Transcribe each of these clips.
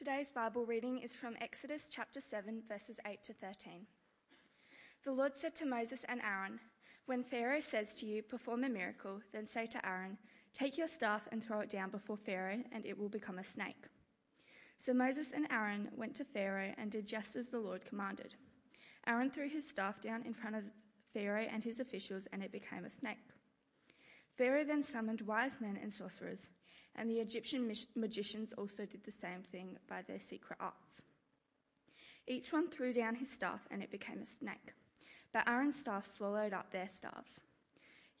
Today's Bible reading is from Exodus chapter 7, verses 8 to 13. The Lord said to Moses and Aaron, When Pharaoh says to you, Perform a miracle, then say to Aaron, Take your staff and throw it down before Pharaoh, and it will become a snake. So Moses and Aaron went to Pharaoh and did just as the Lord commanded. Aaron threw his staff down in front of Pharaoh and his officials, and it became a snake. Pharaoh then summoned wise men and sorcerers, and the Egyptian magicians also did the same thing by their secret arts. Each one threw down his staff, and it became a snake. But Aaron's staff swallowed up their staffs.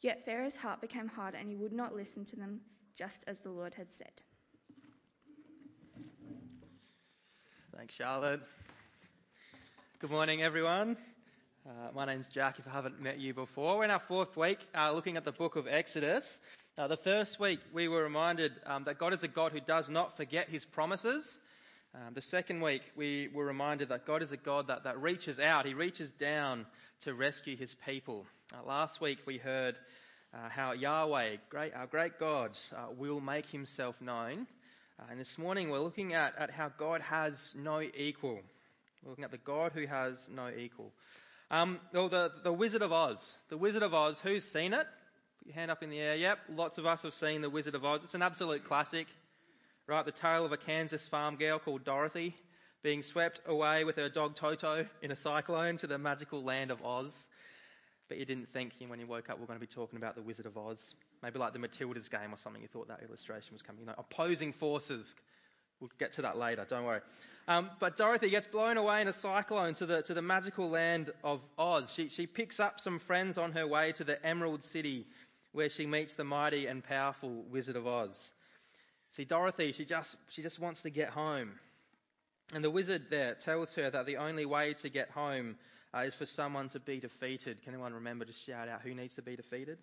Yet Pharaoh's heart became hard, and he would not listen to them, just as the Lord had said. Thanks, Charlotte. Good morning, everyone. Uh, my name's Jack, if I haven't met you before. We're in our fourth week uh, looking at the book of Exodus. Uh, the first week, we were reminded um, that God is a God who does not forget his promises. Um, the second week, we were reminded that God is a God that, that reaches out, he reaches down to rescue his people. Uh, last week, we heard uh, how Yahweh, great, our great God, uh, will make himself known. and this morning, we're looking at, at how God has no equal. We're looking at the God who has no equal. Um, well, the, the Wizard of Oz. The Wizard of Oz, who's seen it? Hand up in the air. Yep, lots of us have seen The Wizard of Oz. It's an absolute classic, right? The tale of a Kansas farm girl called Dorothy being swept away with her dog Toto in a cyclone to the magical land of Oz. But you didn't think when you woke up we are going to be talking about The Wizard of Oz. Maybe like the Matildas game or something. You thought that illustration was coming. You know, opposing forces. We'll get to that later, don't worry. Um, but Dorothy gets blown away in a cyclone to the, to the magical land of Oz. She, she picks up some friends on her way to the Emerald City where she meets the mighty and powerful Wizard of Oz. See, Dorothy, she just, she just wants to get home. And the wizard there tells her that the only way to get home uh, is for someone to be defeated. Can anyone remember to shout out who needs to be defeated?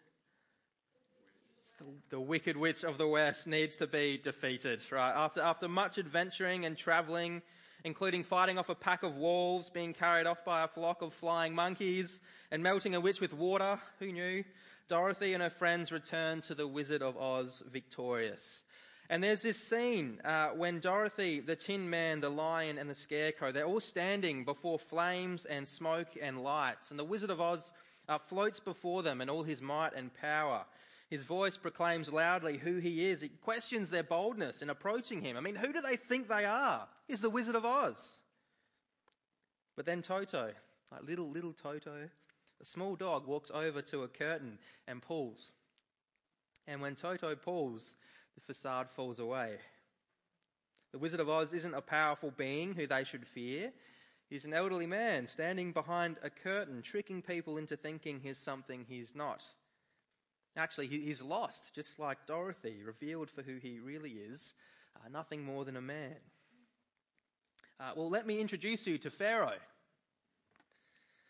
The, the, wicked witch of the west needs to be defeated, right? After, after much adventuring and traveling, including fighting off a pack of wolves, being carried off by a flock of flying monkeys, and melting a witch with water. Who knew? Dorothy and her friends return to the Wizard of Oz victorious. And there's this scene uh, when Dorothy, the Tin Man, the Lion, and the Scarecrow, they're all standing before flames and smoke and lights. And the Wizard of Oz uh, floats before them in all his might and power. His voice proclaims loudly who he is. It questions their boldness in approaching him. I mean, who do they think they are? He's the Wizard of Oz. But then Toto, like little, little Toto, a small dog walks over to a curtain and pulls. And when Toto pulls, the facade falls away. The Wizard of Oz isn't a powerful being who they should fear. He's an elderly man standing behind a curtain, tricking people into thinking he's something he's not. Actually, he's lost, just like Dorothy, revealed for who he really is, uh, nothing more than a man. Uh, well, let me introduce you to Pharaoh.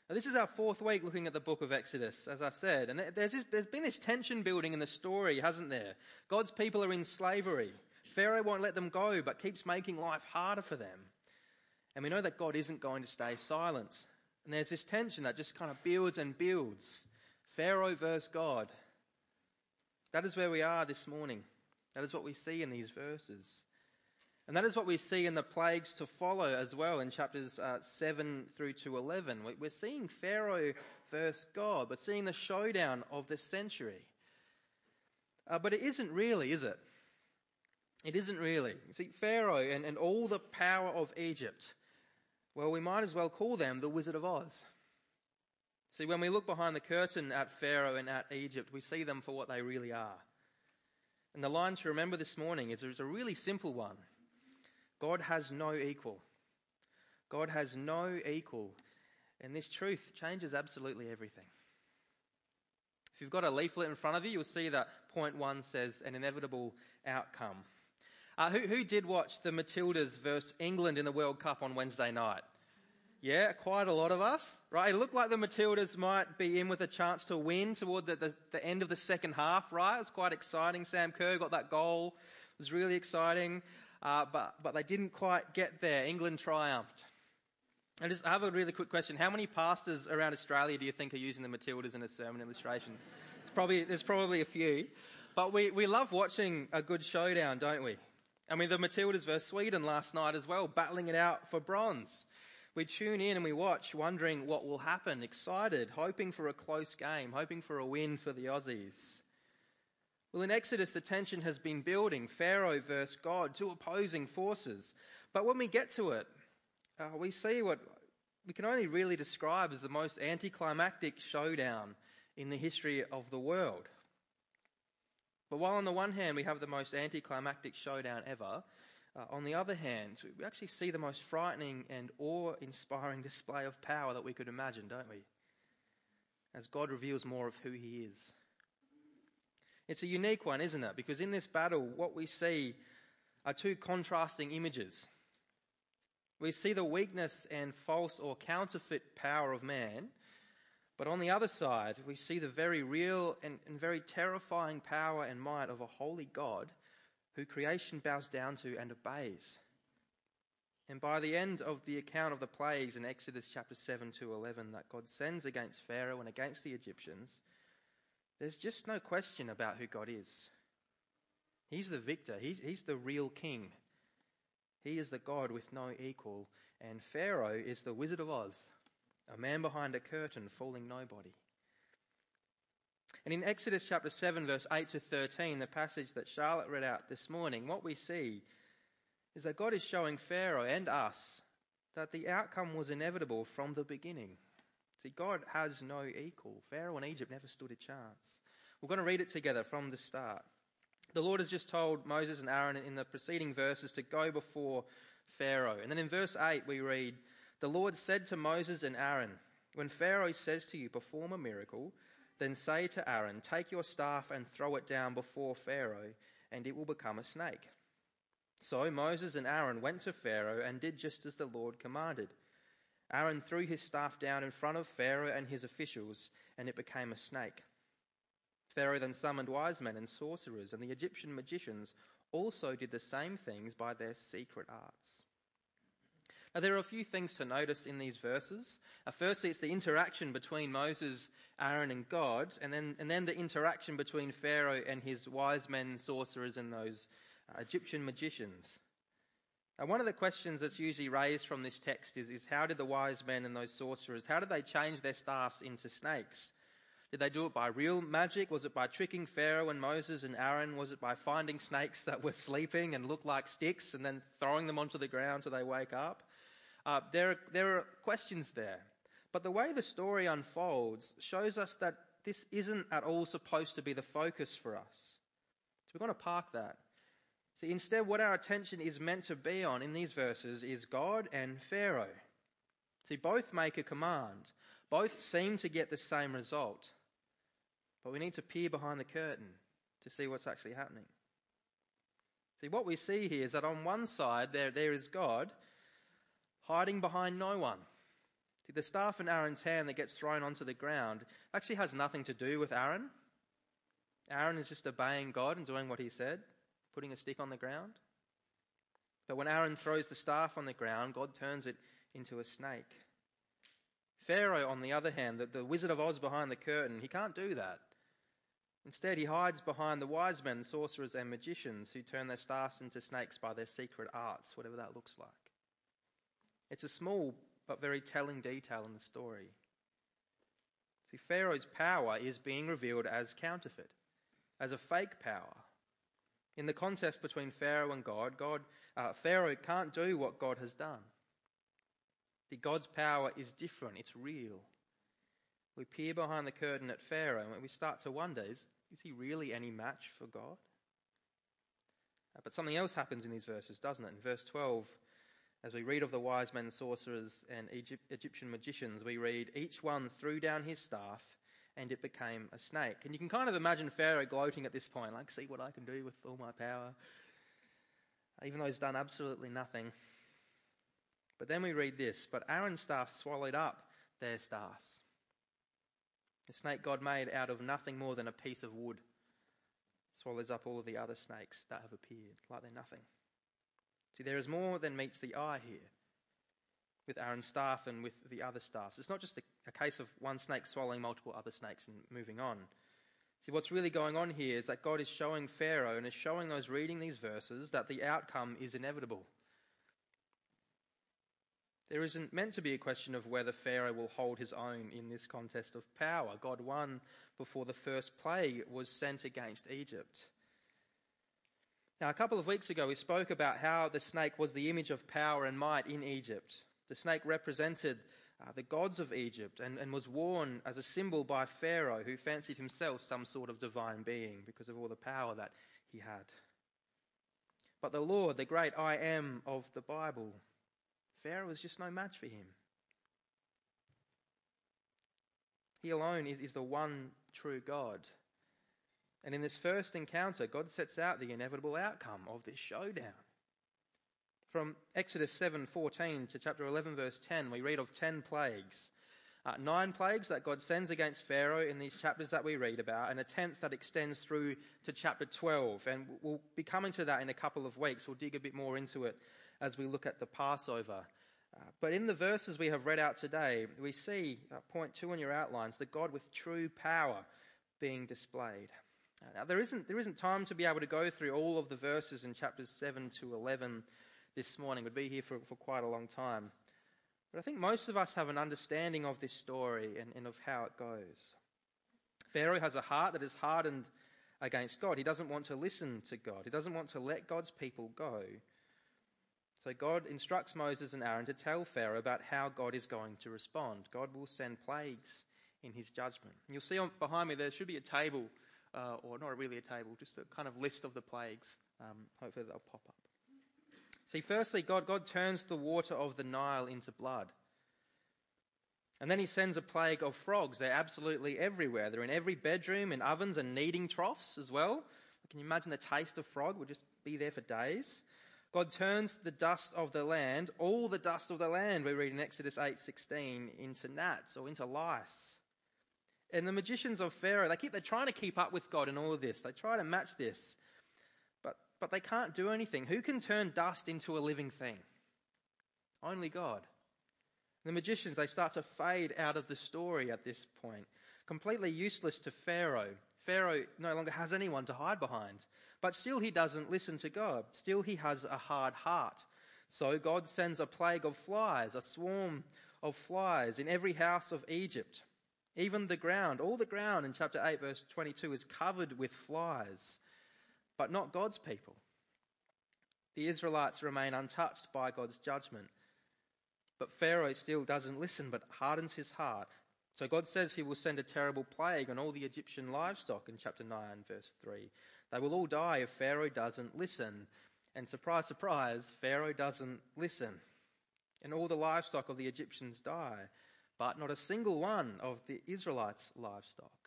Now, this is our fourth week looking at the book of Exodus, as I said. And there's, this, there's been this tension building in the story, hasn't there? God's people are in slavery. Pharaoh won't let them go, but keeps making life harder for them. And we know that God isn't going to stay silent. And there's this tension that just kind of builds and builds. Pharaoh versus God. That is where we are this morning. That is what we see in these verses. And that is what we see in the plagues to follow as well in chapters uh, 7 through to 11. We're seeing Pharaoh versus God. We're seeing the showdown of the century. Uh, but it isn't really, is it? It isn't really. See, Pharaoh and, and all the power of Egypt, well, we might as well call them the Wizard of Oz. See, when we look behind the curtain at Pharaoh and at Egypt, we see them for what they really are. And the line to remember this morning is, is a really simple one God has no equal. God has no equal. And this truth changes absolutely everything. If you've got a leaflet in front of you, you'll see that point one says an inevitable outcome. Uh, who, who did watch the Matildas versus England in the World Cup on Wednesday night? Yeah, quite a lot of us, right? It looked like the Matildas might be in with a chance to win toward the, the, the end of the second half, right? It was quite exciting. Sam Kerr got that goal. It was really exciting. Uh, but, but they didn't quite get there. England triumphed. I just I have a really quick question. How many pastors around Australia do you think are using the Matildas in a sermon illustration? It's probably, there's probably a few. But we, we love watching a good showdown, don't we? I mean, the Matildas versus Sweden last night as well, battling it out for bronze. We tune in and we watch, wondering what will happen, excited, hoping for a close game, hoping for a win for the Aussies. Well, in Exodus, the tension has been building Pharaoh versus God, two opposing forces. But when we get to it, uh, we see what we can only really describe as the most anticlimactic showdown in the history of the world. But while on the one hand we have the most anticlimactic showdown ever, uh, on the other hand, we actually see the most frightening and awe inspiring display of power that we could imagine, don't we? As God reveals more of who He is. It's a unique one, isn't it? Because in this battle, what we see are two contrasting images. We see the weakness and false or counterfeit power of man, but on the other side, we see the very real and, and very terrifying power and might of a holy God who creation bows down to and obeys. And by the end of the account of the plagues in Exodus chapter 7 to 11 that God sends against Pharaoh and against the Egyptians, there's just no question about who God is. He's the victor, he's, he's the real king. He is the God with no equal, and Pharaoh is the Wizard of Oz, a man behind a curtain fooling nobody. And in Exodus chapter 7, verse 8 to 13, the passage that Charlotte read out this morning, what we see is that God is showing Pharaoh and us that the outcome was inevitable from the beginning. See, God has no equal. Pharaoh and Egypt never stood a chance. We're going to read it together from the start. The Lord has just told Moses and Aaron in the preceding verses to go before Pharaoh. And then in verse 8, we read, The Lord said to Moses and Aaron, When Pharaoh says to you, Perform a miracle, then say to Aaron, Take your staff and throw it down before Pharaoh, and it will become a snake. So Moses and Aaron went to Pharaoh and did just as the Lord commanded. Aaron threw his staff down in front of Pharaoh and his officials, and it became a snake. Pharaoh then summoned wise men and sorcerers, and the Egyptian magicians also did the same things by their secret arts. Now, there are a few things to notice in these verses. Uh, firstly, it's the interaction between Moses, Aaron, and God, and then, and then the interaction between Pharaoh and his wise men, sorcerers, and those uh, Egyptian magicians. Now, one of the questions that's usually raised from this text is, is how did the wise men and those sorcerers, how did they change their staffs into snakes? Did they do it by real magic? Was it by tricking Pharaoh and Moses and Aaron? Was it by finding snakes that were sleeping and looked like sticks and then throwing them onto the ground so they wake up? Uh, there, there are questions there. But the way the story unfolds shows us that this isn't at all supposed to be the focus for us. So we're going to park that. See, instead, what our attention is meant to be on in these verses is God and Pharaoh. See, both make a command, both seem to get the same result. But we need to peer behind the curtain to see what's actually happening. See, what we see here is that on one side there, there is God hiding behind no one. See, the staff in Aaron's hand that gets thrown onto the ground actually has nothing to do with Aaron. Aaron is just obeying God and doing what he said, putting a stick on the ground. But when Aaron throws the staff on the ground, God turns it into a snake. Pharaoh, on the other hand, the, the Wizard of Oz behind the curtain, he can't do that. Instead, he hides behind the wise men, sorcerers, and magicians who turn their staffs into snakes by their secret arts, whatever that looks like. It's a small but very telling detail in the story. See, Pharaoh's power is being revealed as counterfeit, as a fake power. In the contest between Pharaoh and God, God uh, Pharaoh can't do what God has done. See, God's power is different, it's real. We peer behind the curtain at Pharaoh and we start to wonder is, is he really any match for God? Uh, but something else happens in these verses, doesn't it? In verse 12, as we read of the wise men, sorcerers, and Egypt, Egyptian magicians, we read, Each one threw down his staff, and it became a snake. And you can kind of imagine Pharaoh gloating at this point, like, see what I can do with all my power, even though he's done absolutely nothing. But then we read this But Aaron's staff swallowed up their staffs. The snake God made out of nothing more than a piece of wood swallows up all of the other snakes that have appeared, like they're nothing. See, there is more than meets the eye here with Aaron's staff and with the other staffs. It's not just a, a case of one snake swallowing multiple other snakes and moving on. See, what's really going on here is that God is showing Pharaoh and is showing those reading these verses that the outcome is inevitable. There isn't meant to be a question of whether Pharaoh will hold his own in this contest of power. God won before the first plague was sent against Egypt. Now, a couple of weeks ago, we spoke about how the snake was the image of power and might in Egypt. The snake represented uh, the gods of Egypt and, and was worn as a symbol by Pharaoh, who fancied himself some sort of divine being because of all the power that he had. But the Lord, the great I am of the Bible, Pharaoh was just no match for him. He alone is, is the one true God. And in this first encounter, God sets out the inevitable outcome of this showdown. From Exodus 7:14 to chapter 11 verse 10, we read of 10 plagues. Uh, nine plagues that God sends against Pharaoh in these chapters that we read about, and a tenth that extends through to chapter 12. And we'll be coming to that in a couple of weeks. We'll dig a bit more into it as we look at the Passover. Uh, but in the verses we have read out today, we see, uh, point two in your outlines, the God with true power being displayed. Now, there isn't, there isn't time to be able to go through all of the verses in chapters 7 to 11 this morning. We'd be here for, for quite a long time. But I think most of us have an understanding of this story and, and of how it goes. Pharaoh has a heart that is hardened against God. He doesn't want to listen to God, he doesn't want to let God's people go. So God instructs Moses and Aaron to tell Pharaoh about how God is going to respond. God will send plagues in his judgment. You'll see on, behind me there should be a table, uh, or not really a table, just a kind of list of the plagues. Um, hopefully they'll pop up. See, firstly, God, God turns the water of the Nile into blood. And then he sends a plague of frogs. They're absolutely everywhere. They're in every bedroom, in ovens and kneading troughs as well. Can you imagine the taste of frog would just be there for days? God turns the dust of the land, all the dust of the land, we read in Exodus 8:16, into gnats or into lice. And the magicians of Pharaoh, they keep they're trying to keep up with God in all of this. They try to match this. But they can't do anything. Who can turn dust into a living thing? Only God. The magicians, they start to fade out of the story at this point. Completely useless to Pharaoh. Pharaoh no longer has anyone to hide behind. But still, he doesn't listen to God. Still, he has a hard heart. So, God sends a plague of flies, a swarm of flies in every house of Egypt. Even the ground, all the ground in chapter 8, verse 22, is covered with flies, but not God's people. The Israelites remain untouched by God's judgment. But Pharaoh still doesn't listen, but hardens his heart. So God says he will send a terrible plague on all the Egyptian livestock in chapter 9, verse 3. They will all die if Pharaoh doesn't listen. And surprise, surprise, Pharaoh doesn't listen. And all the livestock of the Egyptians die, but not a single one of the Israelites' livestock.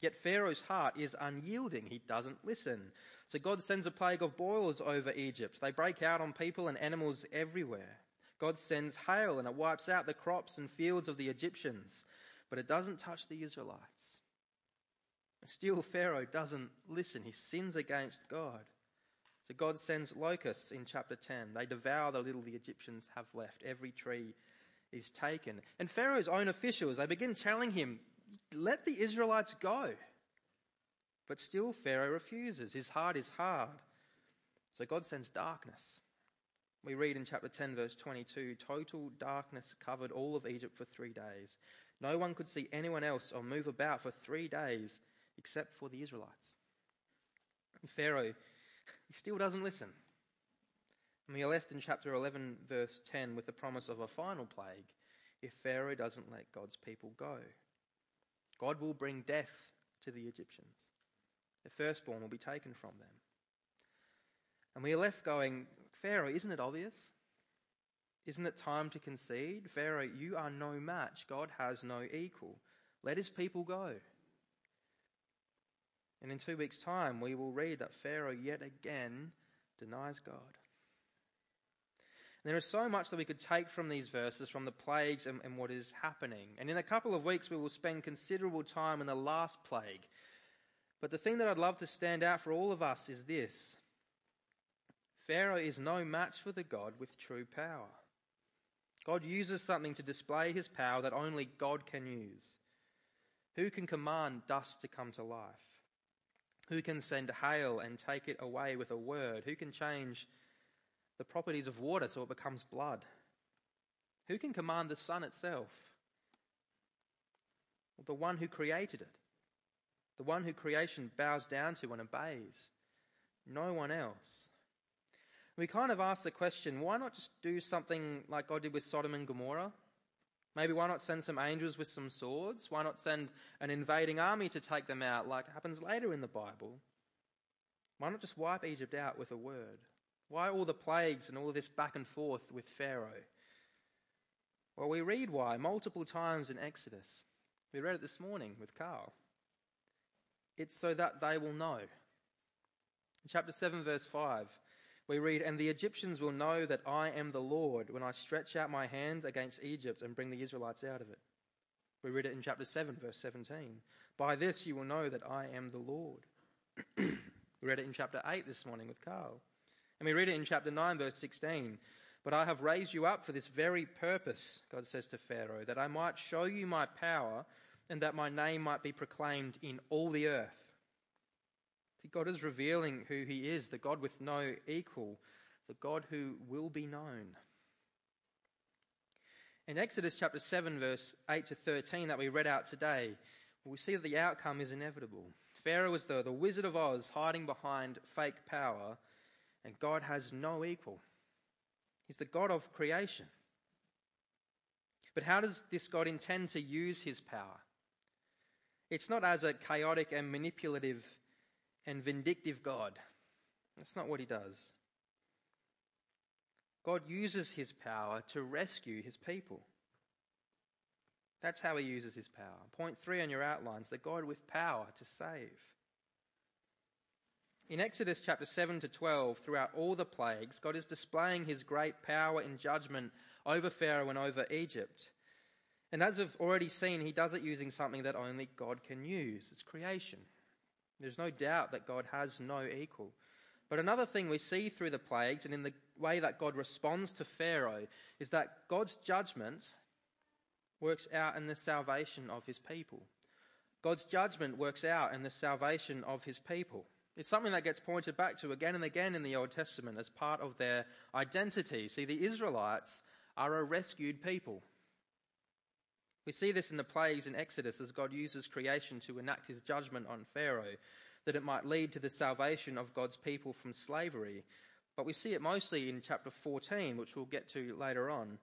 Yet Pharaoh's heart is unyielding. He doesn't listen. So God sends a plague of boils over Egypt. They break out on people and animals everywhere. God sends hail and it wipes out the crops and fields of the Egyptians, but it doesn't touch the Israelites. Still, Pharaoh doesn't listen. He sins against God. So God sends locusts in chapter 10. They devour the little the Egyptians have left. Every tree is taken. And Pharaoh's own officials, they begin telling him, let the Israelites go. But still, Pharaoh refuses. His heart is hard. So God sends darkness. We read in chapter 10, verse 22 total darkness covered all of Egypt for three days. No one could see anyone else or move about for three days except for the Israelites. And Pharaoh, he still doesn't listen. And we are left in chapter 11, verse 10, with the promise of a final plague if Pharaoh doesn't let God's people go. God will bring death to the Egyptians. The firstborn will be taken from them. And we are left going, Pharaoh, isn't it obvious? Isn't it time to concede? Pharaoh, you are no match. God has no equal. Let his people go. And in two weeks' time, we will read that Pharaoh yet again denies God. There is so much that we could take from these verses, from the plagues and, and what is happening. And in a couple of weeks, we will spend considerable time in the last plague. But the thing that I'd love to stand out for all of us is this Pharaoh is no match for the God with true power. God uses something to display his power that only God can use. Who can command dust to come to life? Who can send hail and take it away with a word? Who can change the properties of water so it becomes blood? Who can command the sun itself? Well, the one who created it, the one who creation bows down to and obeys. No one else. We kind of ask the question why not just do something like God did with Sodom and Gomorrah? Maybe why not send some angels with some swords? Why not send an invading army to take them out like happens later in the Bible? Why not just wipe Egypt out with a word? Why all the plagues and all this back and forth with Pharaoh? Well, we read why multiple times in Exodus. We read it this morning with Carl. It's so that they will know. In chapter 7, verse 5, we read, And the Egyptians will know that I am the Lord when I stretch out my hand against Egypt and bring the Israelites out of it. We read it in chapter 7, verse 17. By this you will know that I am the Lord. we read it in chapter 8 this morning with Carl. And we read it in chapter 9, verse 16. But I have raised you up for this very purpose, God says to Pharaoh, that I might show you my power and that my name might be proclaimed in all the earth. See, God is revealing who He is, the God with no equal, the God who will be known. In Exodus chapter 7, verse 8 to 13, that we read out today, we see that the outcome is inevitable. Pharaoh is the, the Wizard of Oz hiding behind fake power, and God has no equal. He's the God of creation. But how does this God intend to use his power? It's not as a chaotic and manipulative and vindictive God. That's not what he does. God uses his power to rescue his people. That's how he uses his power. Point three on your outlines the God with power to save. In Exodus chapter 7 to 12, throughout all the plagues, God is displaying his great power in judgment over Pharaoh and over Egypt. And as we've already seen, he does it using something that only God can use it's creation. There's no doubt that God has no equal. But another thing we see through the plagues and in the way that God responds to Pharaoh is that God's judgment works out in the salvation of his people. God's judgment works out in the salvation of his people. It's something that gets pointed back to again and again in the Old Testament as part of their identity. See, the Israelites are a rescued people. We see this in the plagues in Exodus as God uses creation to enact his judgment on Pharaoh, that it might lead to the salvation of God's people from slavery. But we see it mostly in chapter 14, which we'll get to later on,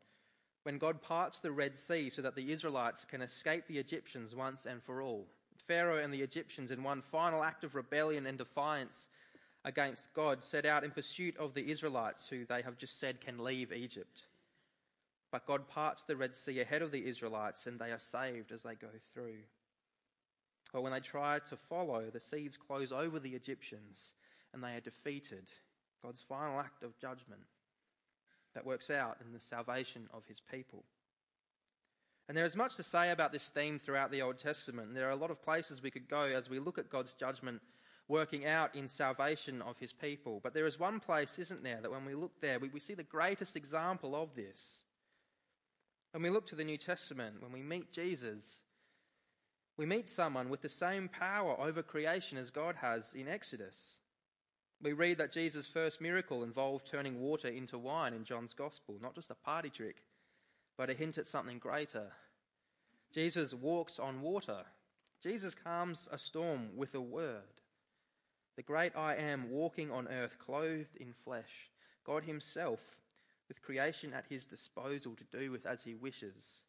when God parts the Red Sea so that the Israelites can escape the Egyptians once and for all. Pharaoh and the Egyptians, in one final act of rebellion and defiance against God, set out in pursuit of the Israelites, who they have just said can leave Egypt. But God parts the Red Sea ahead of the Israelites and they are saved as they go through. But when they try to follow, the seas close over the Egyptians and they are defeated. God's final act of judgment that works out in the salvation of his people. And there is much to say about this theme throughout the Old Testament. There are a lot of places we could go as we look at God's judgment working out in salvation of his people. But there is one place, isn't there, that when we look there, we, we see the greatest example of this. When we look to the New Testament, when we meet Jesus, we meet someone with the same power over creation as God has in Exodus. We read that Jesus' first miracle involved turning water into wine in John's Gospel, not just a party trick, but a hint at something greater. Jesus walks on water. Jesus calms a storm with a word. The great I am walking on earth, clothed in flesh. God Himself with creation at his disposal to do with as he wishes.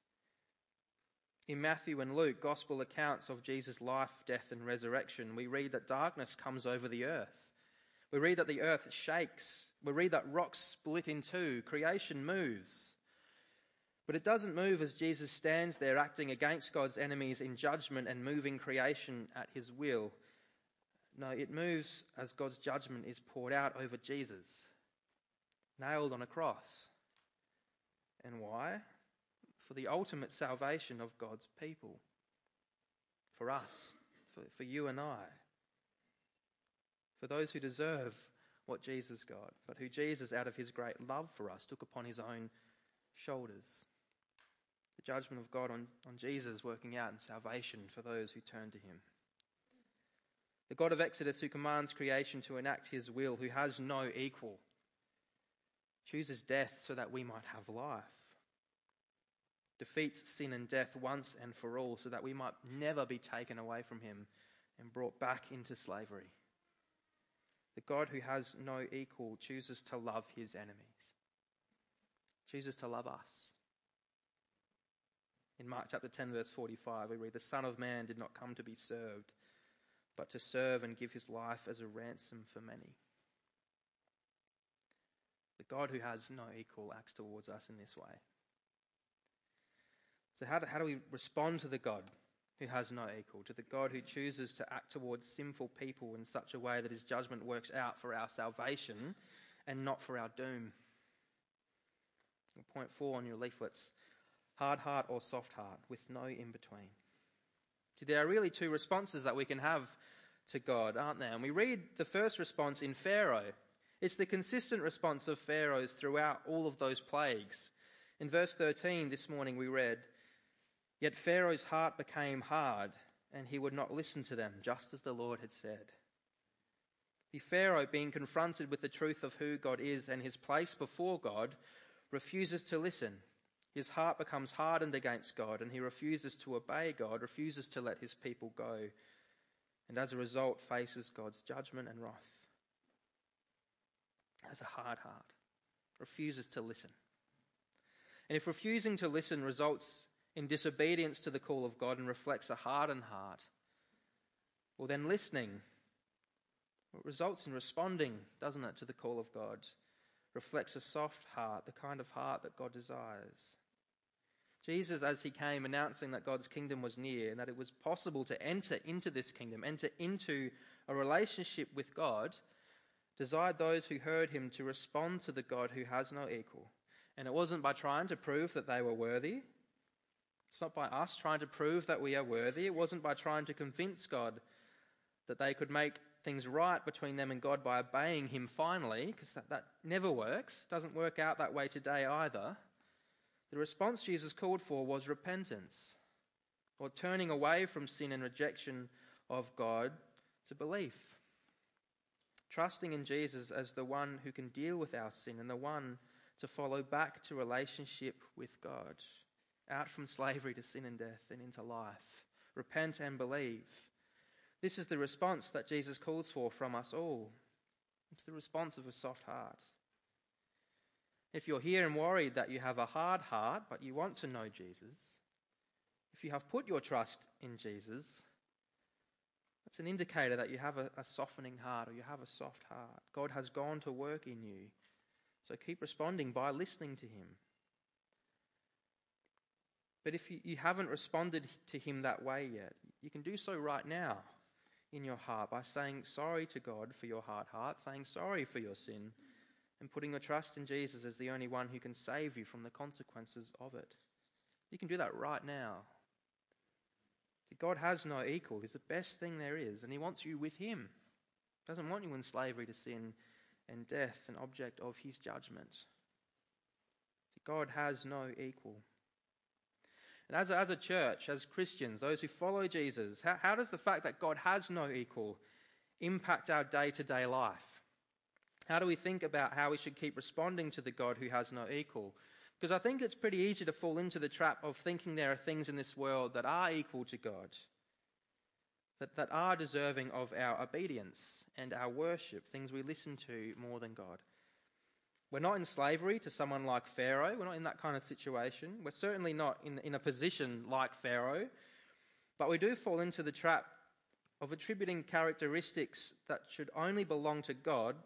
In Matthew and Luke, gospel accounts of Jesus' life, death, and resurrection, we read that darkness comes over the earth. We read that the earth shakes. We read that rocks split in two. Creation moves. But it doesn't move as Jesus stands there acting against God's enemies in judgment and moving creation at his will. No, it moves as God's judgment is poured out over Jesus nailed on a cross. And why? For the ultimate salvation of God's people. For us, for, for you and I. For those who deserve what Jesus got, but who Jesus, out of his great love for us, took upon his own shoulders. The judgment of God on, on Jesus working out in salvation for those who turn to him. The God of Exodus who commands creation to enact his will, who has no equal, chooses death so that we might have life. Defeats sin and death once and for all so that we might never be taken away from him and brought back into slavery. The God who has no equal chooses to love his enemies, chooses to love us. In Mark chapter 10, verse 45, we read, The Son of Man did not come to be served, but to serve and give his life as a ransom for many. The God who has no equal acts towards us in this way. So, how do, how do we respond to the God who has no equal, to the God who chooses to act towards sinful people in such a way that his judgment works out for our salvation and not for our doom? Point four on your leaflets hard heart or soft heart, with no in between. There are really two responses that we can have to God, aren't there? And we read the first response in Pharaoh. It's the consistent response of Pharaoh's throughout all of those plagues. In verse 13 this morning we read, Yet Pharaoh's heart became hard, and he would not listen to them, just as the Lord had said. The Pharaoh, being confronted with the truth of who God is and his place before God, refuses to listen. His heart becomes hardened against God, and he refuses to obey God, refuses to let his people go, and as a result faces God's judgment and wrath. Has a hard heart, refuses to listen. And if refusing to listen results in disobedience to the call of God and reflects a hardened heart, well, then listening results in responding, doesn't it, to the call of God, reflects a soft heart, the kind of heart that God desires. Jesus, as he came, announcing that God's kingdom was near and that it was possible to enter into this kingdom, enter into a relationship with God, desired those who heard him to respond to the God who has no equal. And it wasn't by trying to prove that they were worthy, it's not by us trying to prove that we are worthy. It wasn't by trying to convince God that they could make things right between them and God by obeying Him finally, because that, that never works. Doesn't work out that way today either. The response Jesus called for was repentance, or turning away from sin and rejection of God to belief. Trusting in Jesus as the one who can deal with our sin and the one to follow back to relationship with God out from slavery to sin and death and into life. Repent and believe. This is the response that Jesus calls for from us all. It's the response of a soft heart. If you're here and worried that you have a hard heart, but you want to know Jesus, if you have put your trust in Jesus, that's an indicator that you have a, a, softening heart or you have a soft heart. God has gone to work in you. So keep responding by listening to Him. But if you, you haven't responded to Him that way yet, you can do so right now in your heart by saying sorry to God for your hard heart, saying sorry for your sin, and putting your trust in Jesus as the only one who can save you from the consequences of it. You can do that right now. See, God has no equal. He's the best thing there is, and He wants you with Him. He doesn't want you in slavery to sin and death, an object of His judgment. See, God has no equal. And as a, as a church, as Christians, those who follow Jesus, how, how does the fact that God has no equal impact our day to day life? How do we think about how we should keep responding to the God who has no equal? Because I think it's pretty easy to fall into the trap of thinking there are things in this world that are equal to God, that, that are deserving of our obedience and our worship, things we listen to more than God. We're not in slavery to someone like Pharaoh. We're not in that kind of situation. We're certainly not in, in a position like Pharaoh. But we do fall into the trap of attributing characteristics that should only belong to God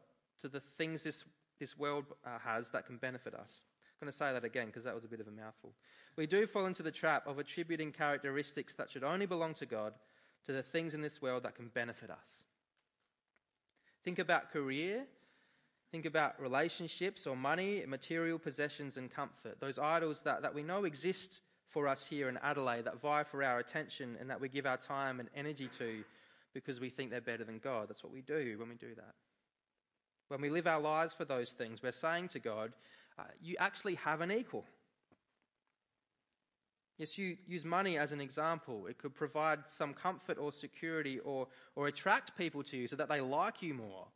to the things this, this world uh, has that can benefit us. I'm going to say that again because that was a bit of a mouthful. We do fall into the trap of attributing characteristics that should only belong to God to the things in this world that can benefit us. Think about career Think about relationships or money, material possessions, and comfort. Those idols that, that we know exist for us here in Adelaide, that vie for our attention and that we give our time and energy to because we think they're better than God. That's what we do when we do that. When we live our lives for those things, we're saying to God, uh, You actually have an equal. Yes, you use money as an example. It could provide some comfort or security or, or attract people to you so that they like you more.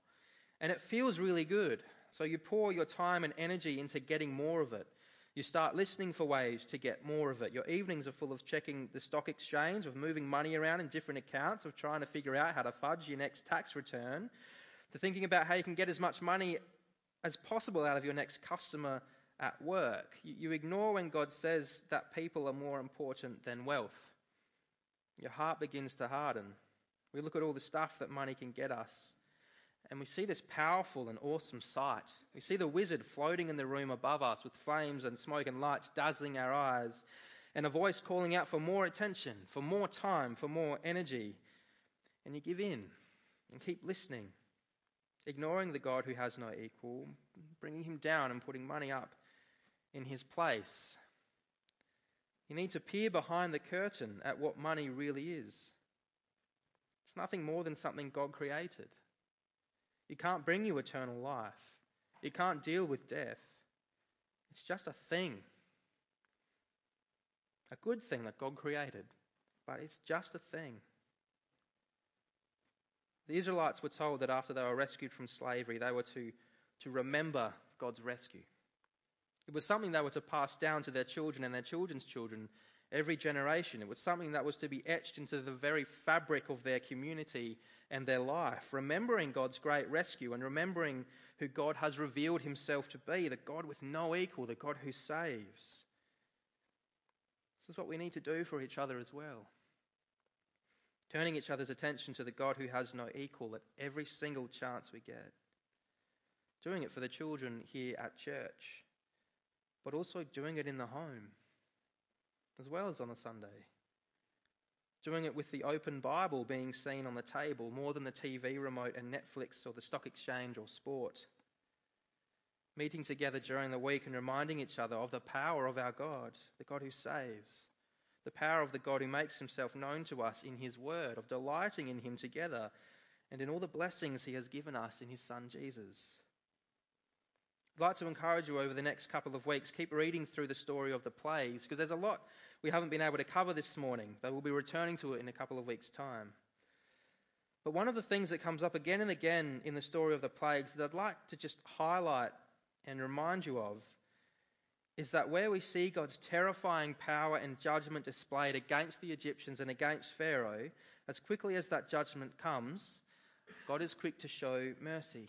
And it feels really good. So you pour your time and energy into getting more of it. You start listening for ways to get more of it. Your evenings are full of checking the stock exchange, of moving money around in different accounts, of trying to figure out how to fudge your next tax return, to thinking about how you can get as much money as possible out of your next customer at work. You ignore when God says that people are more important than wealth. Your heart begins to harden. We look at all the stuff that money can get us and we see this powerful and awesome sight. We see the wizard floating in the room above us with flames and smoke and lights dazzling our eyes, and a voice calling out for more attention, for more time, for more energy. And you give in and keep listening, ignoring the God who has no equal, bringing him down and putting money up in his place. You need to peer behind the curtain at what money really is. It's nothing more than something God created. It can't bring you eternal life. It can't deal with death. It's just a thing. A good thing that God created, but it's just a thing. The Israelites were told that after they were rescued from slavery, they were to, to remember God's rescue. It was something they were to pass down to their children and their children's children every generation. It was something that was to be etched into the very fabric of their community and their life, remembering God's great rescue and remembering who God has revealed himself to be the God with no equal, the God who saves. This is what we need to do for each other as well. Turning each other's attention to the God who has no equal at every single chance we get. Doing it for the children here at church, but also doing it in the home as well as on a Sunday. Doing it with the open Bible being seen on the table more than the TV remote and Netflix or the stock exchange or sport. Meeting together during the week and reminding each other of the power of our God, the God who saves, the power of the God who makes himself known to us in his word, of delighting in him together and in all the blessings he has given us in his Son Jesus. I'd like to encourage you over the next couple of weeks, keep reading through the story of the plagues, because there's a lot we haven't been able to cover this morning, though we'll be returning to it in a couple of weeks' time. But one of the things that comes up again and again in the story of the plagues that I'd like to just highlight and remind you of is that where we see God's terrifying power and judgment displayed against the Egyptians and against Pharaoh, as quickly as that judgment comes, God is quick to show mercy.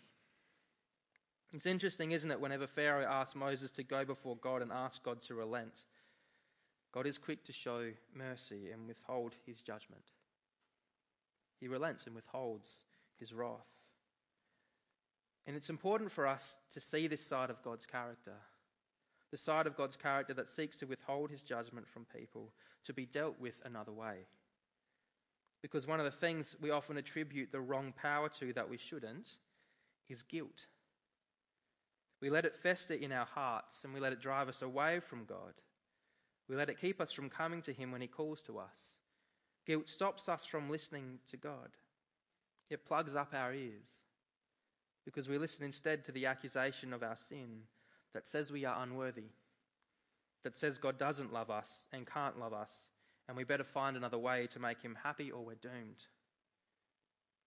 It's interesting, isn't it, whenever Pharaoh asks Moses to go before God and ask God to relent. God is quick to show mercy and withhold his judgment. He relents and withholds his wrath. And it's important for us to see this side of God's character the side of God's character that seeks to withhold his judgment from people to be dealt with another way. Because one of the things we often attribute the wrong power to that we shouldn't is guilt. We let it fester in our hearts and we let it drive us away from God. We let it keep us from coming to Him when He calls to us. Guilt stops us from listening to God. It plugs up our ears because we listen instead to the accusation of our sin that says we are unworthy, that says God doesn't love us and can't love us, and we better find another way to make Him happy or we're doomed.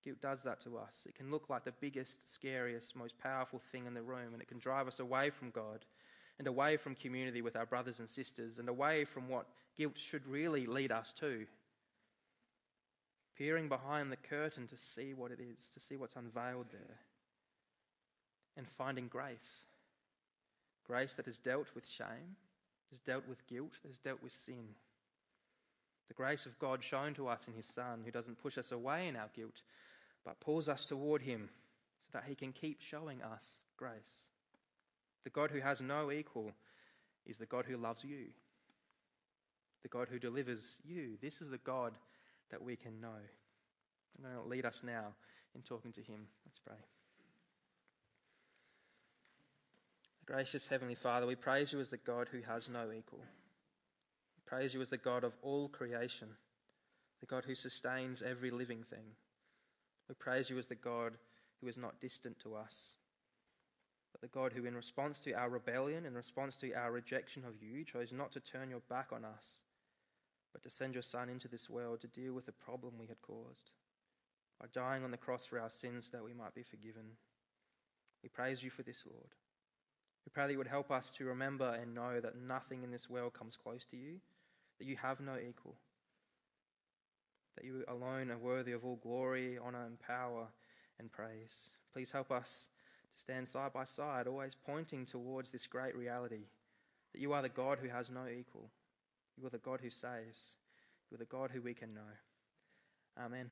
Guilt does that to us. It can look like the biggest, scariest, most powerful thing in the room, and it can drive us away from God and away from community with our brothers and sisters and away from what guilt should really lead us to. Peering behind the curtain to see what it is, to see what's unveiled there, and finding grace. Grace that has dealt with shame, has dealt with guilt, has dealt with sin. The grace of God shown to us in His Son, who doesn't push us away in our guilt, but pulls us toward Him so that He can keep showing us grace. The God who has no equal is the God who loves you, the God who delivers you. This is the God that we can know. And I'm going to lead us now in talking to Him. Let's pray. Gracious Heavenly Father, we praise you as the God who has no equal. We praise you as the God of all creation, the God who sustains every living thing. We praise you as the God who is not distant to us, the God who, in response to our rebellion, in response to our rejection of you, chose not to turn your back on us, but to send your Son into this world to deal with the problem we had caused by dying on the cross for our sins that we might be forgiven. We praise you for this, Lord. We pray that you would help us to remember and know that nothing in this world comes close to you, that you have no equal, that you alone are worthy of all glory, honour, and power and praise. Please help us to stand side by side, always pointing towards this great reality that you are the God who has no equal. You are the God who saves. You are the God who we can know. Amen.